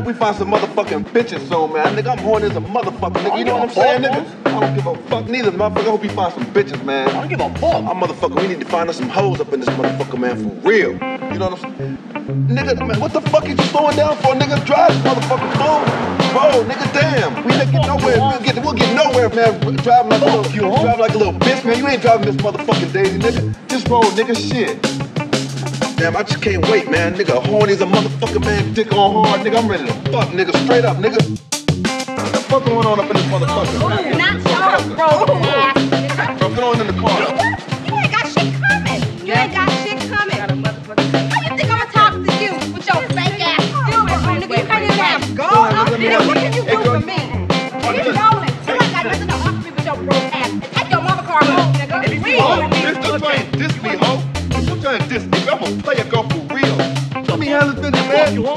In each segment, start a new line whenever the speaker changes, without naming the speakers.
hope we find some motherfucking bitches soon, man. Nigga, I'm horny as a motherfucker, nigga. You know what I'm saying, nigga? I don't give a fuck neither, motherfucker. I hope we find some bitches, man.
I don't give a fuck.
I'm motherfucker, we need to find us some hoes up in this motherfucker, man, for real. You know what I'm saying? Nigga, man, what the fuck is you slowing down for? Nigga, drive this motherfucker slow. Bro, nigga, damn. We ain't get nowhere. We'll get, we'll get nowhere, man. Driving like a little, drive like a little bitch, man. You ain't driving this motherfucking daisy, nigga. Just roll, nigga, shit. Damn, I just can't wait, man. Nigga, horny as a motherfucker, man. Dick on hard, nigga. I'm ready to fuck, nigga. Straight up, nigga. What the fuck going on up in this motherfucker?
Not ass.
Bro, get on in the car.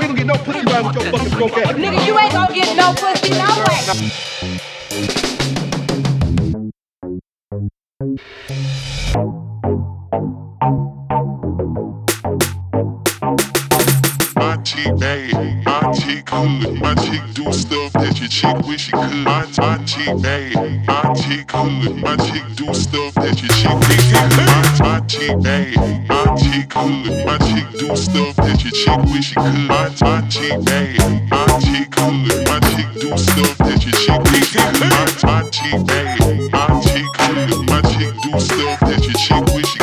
We
don't get no pussy right with your fucking broke ass.
Nigga, you ain't gonna get no pussy no way.
My chick bad, my chick good. My chick do stuff that your chick wish she could. My, my chick bad, my chick good. My chick do stuff that your chick wish she could. My, my chick bad, my chick good. My chick do stuff that your chick wish she could. My, my chick bad, my chick good. My chick do stuff that your chick wish she could. My, my chick bad, my chick good. My chick do stuff that your chick wish she could.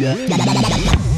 Yeah.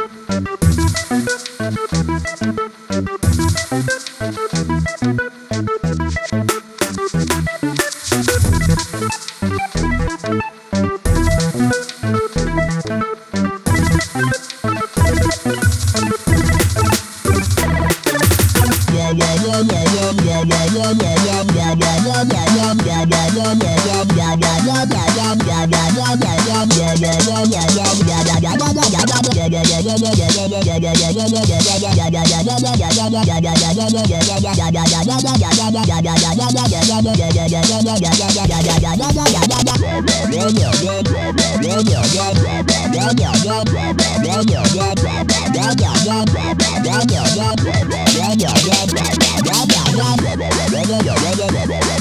Yeah,
yeah,
yeah.